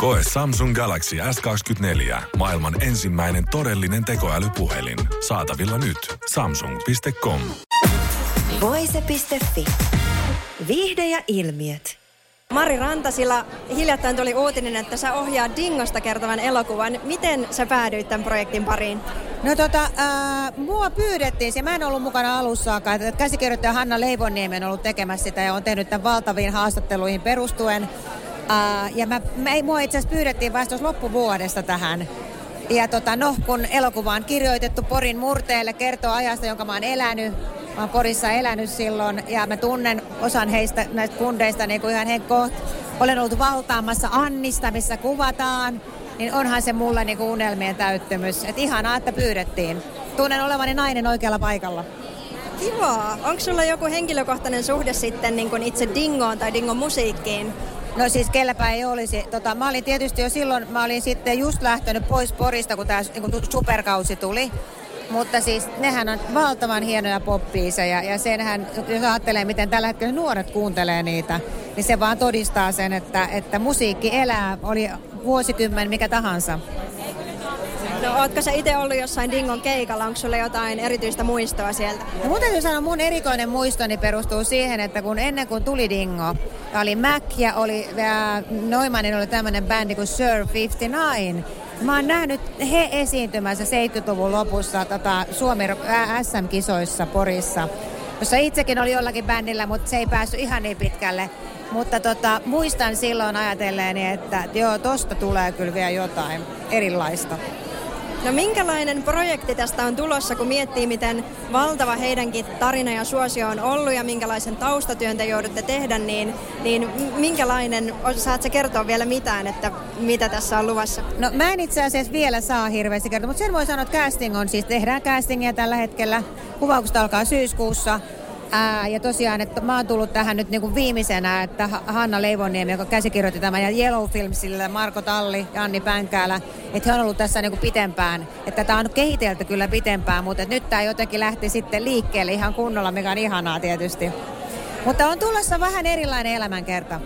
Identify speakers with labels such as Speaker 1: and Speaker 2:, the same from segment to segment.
Speaker 1: Koe Samsung Galaxy S24. Maailman ensimmäinen todellinen tekoälypuhelin. Saatavilla nyt. Samsung.com.
Speaker 2: Voise.fi. Viihde ja ilmiöt.
Speaker 3: Mari Rantasilla hiljattain tuli uutinen, että sä ohjaa Dingosta kertovan elokuvan. Miten sä päädyit tämän projektin pariin?
Speaker 4: No tota, äh, mua pyydettiin, se mä en ollut mukana alussa että käsikirjoittaja Hanna Leivonniemi on ollut tekemässä sitä ja on tehnyt tämän valtaviin haastatteluihin perustuen. Äh, ja mä, mä, mua itse asiassa pyydettiin vasta loppuvuodesta tähän. Ja tota, no, kun elokuva on kirjoitettu Porin murteelle, kertoo ajasta, jonka mä oon elänyt, Mä oon Porissa elänyt silloin ja mä tunnen osan heistä näistä kundeista niin kuin ihan henkkoht. Olen ollut valtaamassa Annista, missä kuvataan, niin onhan se mulle niin kuin unelmien täyttymys. Et ihanaa, että pyydettiin. Tunnen olevani nainen oikealla paikalla.
Speaker 3: Kiva. Onko sulla joku henkilökohtainen suhde sitten niin kuin itse Dingoon tai Dingon musiikkiin?
Speaker 4: No siis kelläpä ei olisi. Tota, mä olin tietysti jo silloin, mä olin sitten just lähtenyt pois Porista, kun tämä niin superkausi tuli. Mutta siis nehän on valtavan hienoja poppiiseja ja senhän, jos ajattelee, miten tällä hetkellä nuoret kuuntelee niitä, niin se vaan todistaa sen, että, että musiikki elää, oli vuosikymmen mikä tahansa.
Speaker 3: No ootko sä itse ollut jossain Dingon keikalla? Onko sulla jotain erityistä muistoa sieltä?
Speaker 4: No mun täytyy sanoa, mun erikoinen muistoni perustuu siihen, että kun ennen kuin tuli Dingo, oli Mac ja oli äh, Neumannin oli tämmöinen bändi kuin Sir 59, Mä oon nähnyt he esiintymässä 70-luvun lopussa tota, Suomi SM-kisoissa Porissa, jossa itsekin oli jollakin bändillä, mutta se ei päässyt ihan niin pitkälle. Mutta tota, muistan silloin ajatelleeni, että joo, tosta tulee kyllä vielä jotain erilaista.
Speaker 3: No minkälainen projekti tästä on tulossa, kun miettii, miten valtava heidänkin tarina ja suosio on ollut ja minkälaisen taustatyön te joudutte tehdä, niin, niin minkälainen, saat sä kertoa vielä mitään, että mitä tässä on luvassa?
Speaker 4: No mä en itse asiassa vielä saa hirveästi kertoa, mutta sen voi sanoa, että casting on siis, tehdään castingia tällä hetkellä. Kuvaukset alkaa syyskuussa Ää, ja tosiaan, että mä oon tullut tähän nyt niin kuin viimeisenä, että Hanna Leivoniemi, joka käsikirjoitti tämän, ja Yellow Filmsille, Marko Talli ja Anni Pänkäälä, että he on ollut tässä niin kuin pitempään. Että tämä on kehitelty kyllä pitempään, mutta nyt tämä jotenkin lähti sitten liikkeelle ihan kunnolla, mikä on ihanaa tietysti. Mutta on tulossa vähän erilainen elämänkerta.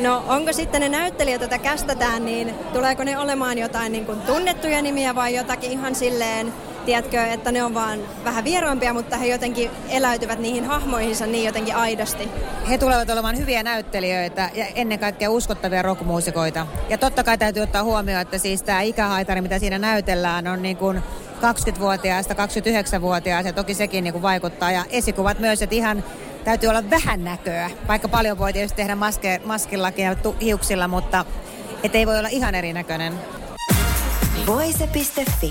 Speaker 3: No onko sitten ne näyttelijät, joita kästetään, niin tuleeko ne olemaan jotain niin kuin tunnettuja nimiä vai jotakin ihan silleen tiedätkö, että ne on vaan vähän vieraampia, mutta he jotenkin eläytyvät niihin hahmoihinsa niin jotenkin aidosti.
Speaker 4: He tulevat olemaan hyviä näyttelijöitä ja ennen kaikkea uskottavia rockmuusikoita. Ja totta kai täytyy ottaa huomioon, että siis tämä ikähaitari, mitä siinä näytellään, on niin kuin 20-vuotiaasta 29-vuotiaasta ja toki sekin niin kuin vaikuttaa. Ja esikuvat myös, että ihan täytyy olla vähän näköä, vaikka paljon voi tietysti tehdä maske, maskillakin ja hiuksilla, mutta et ei voi olla ihan erinäköinen.
Speaker 2: Voise.fi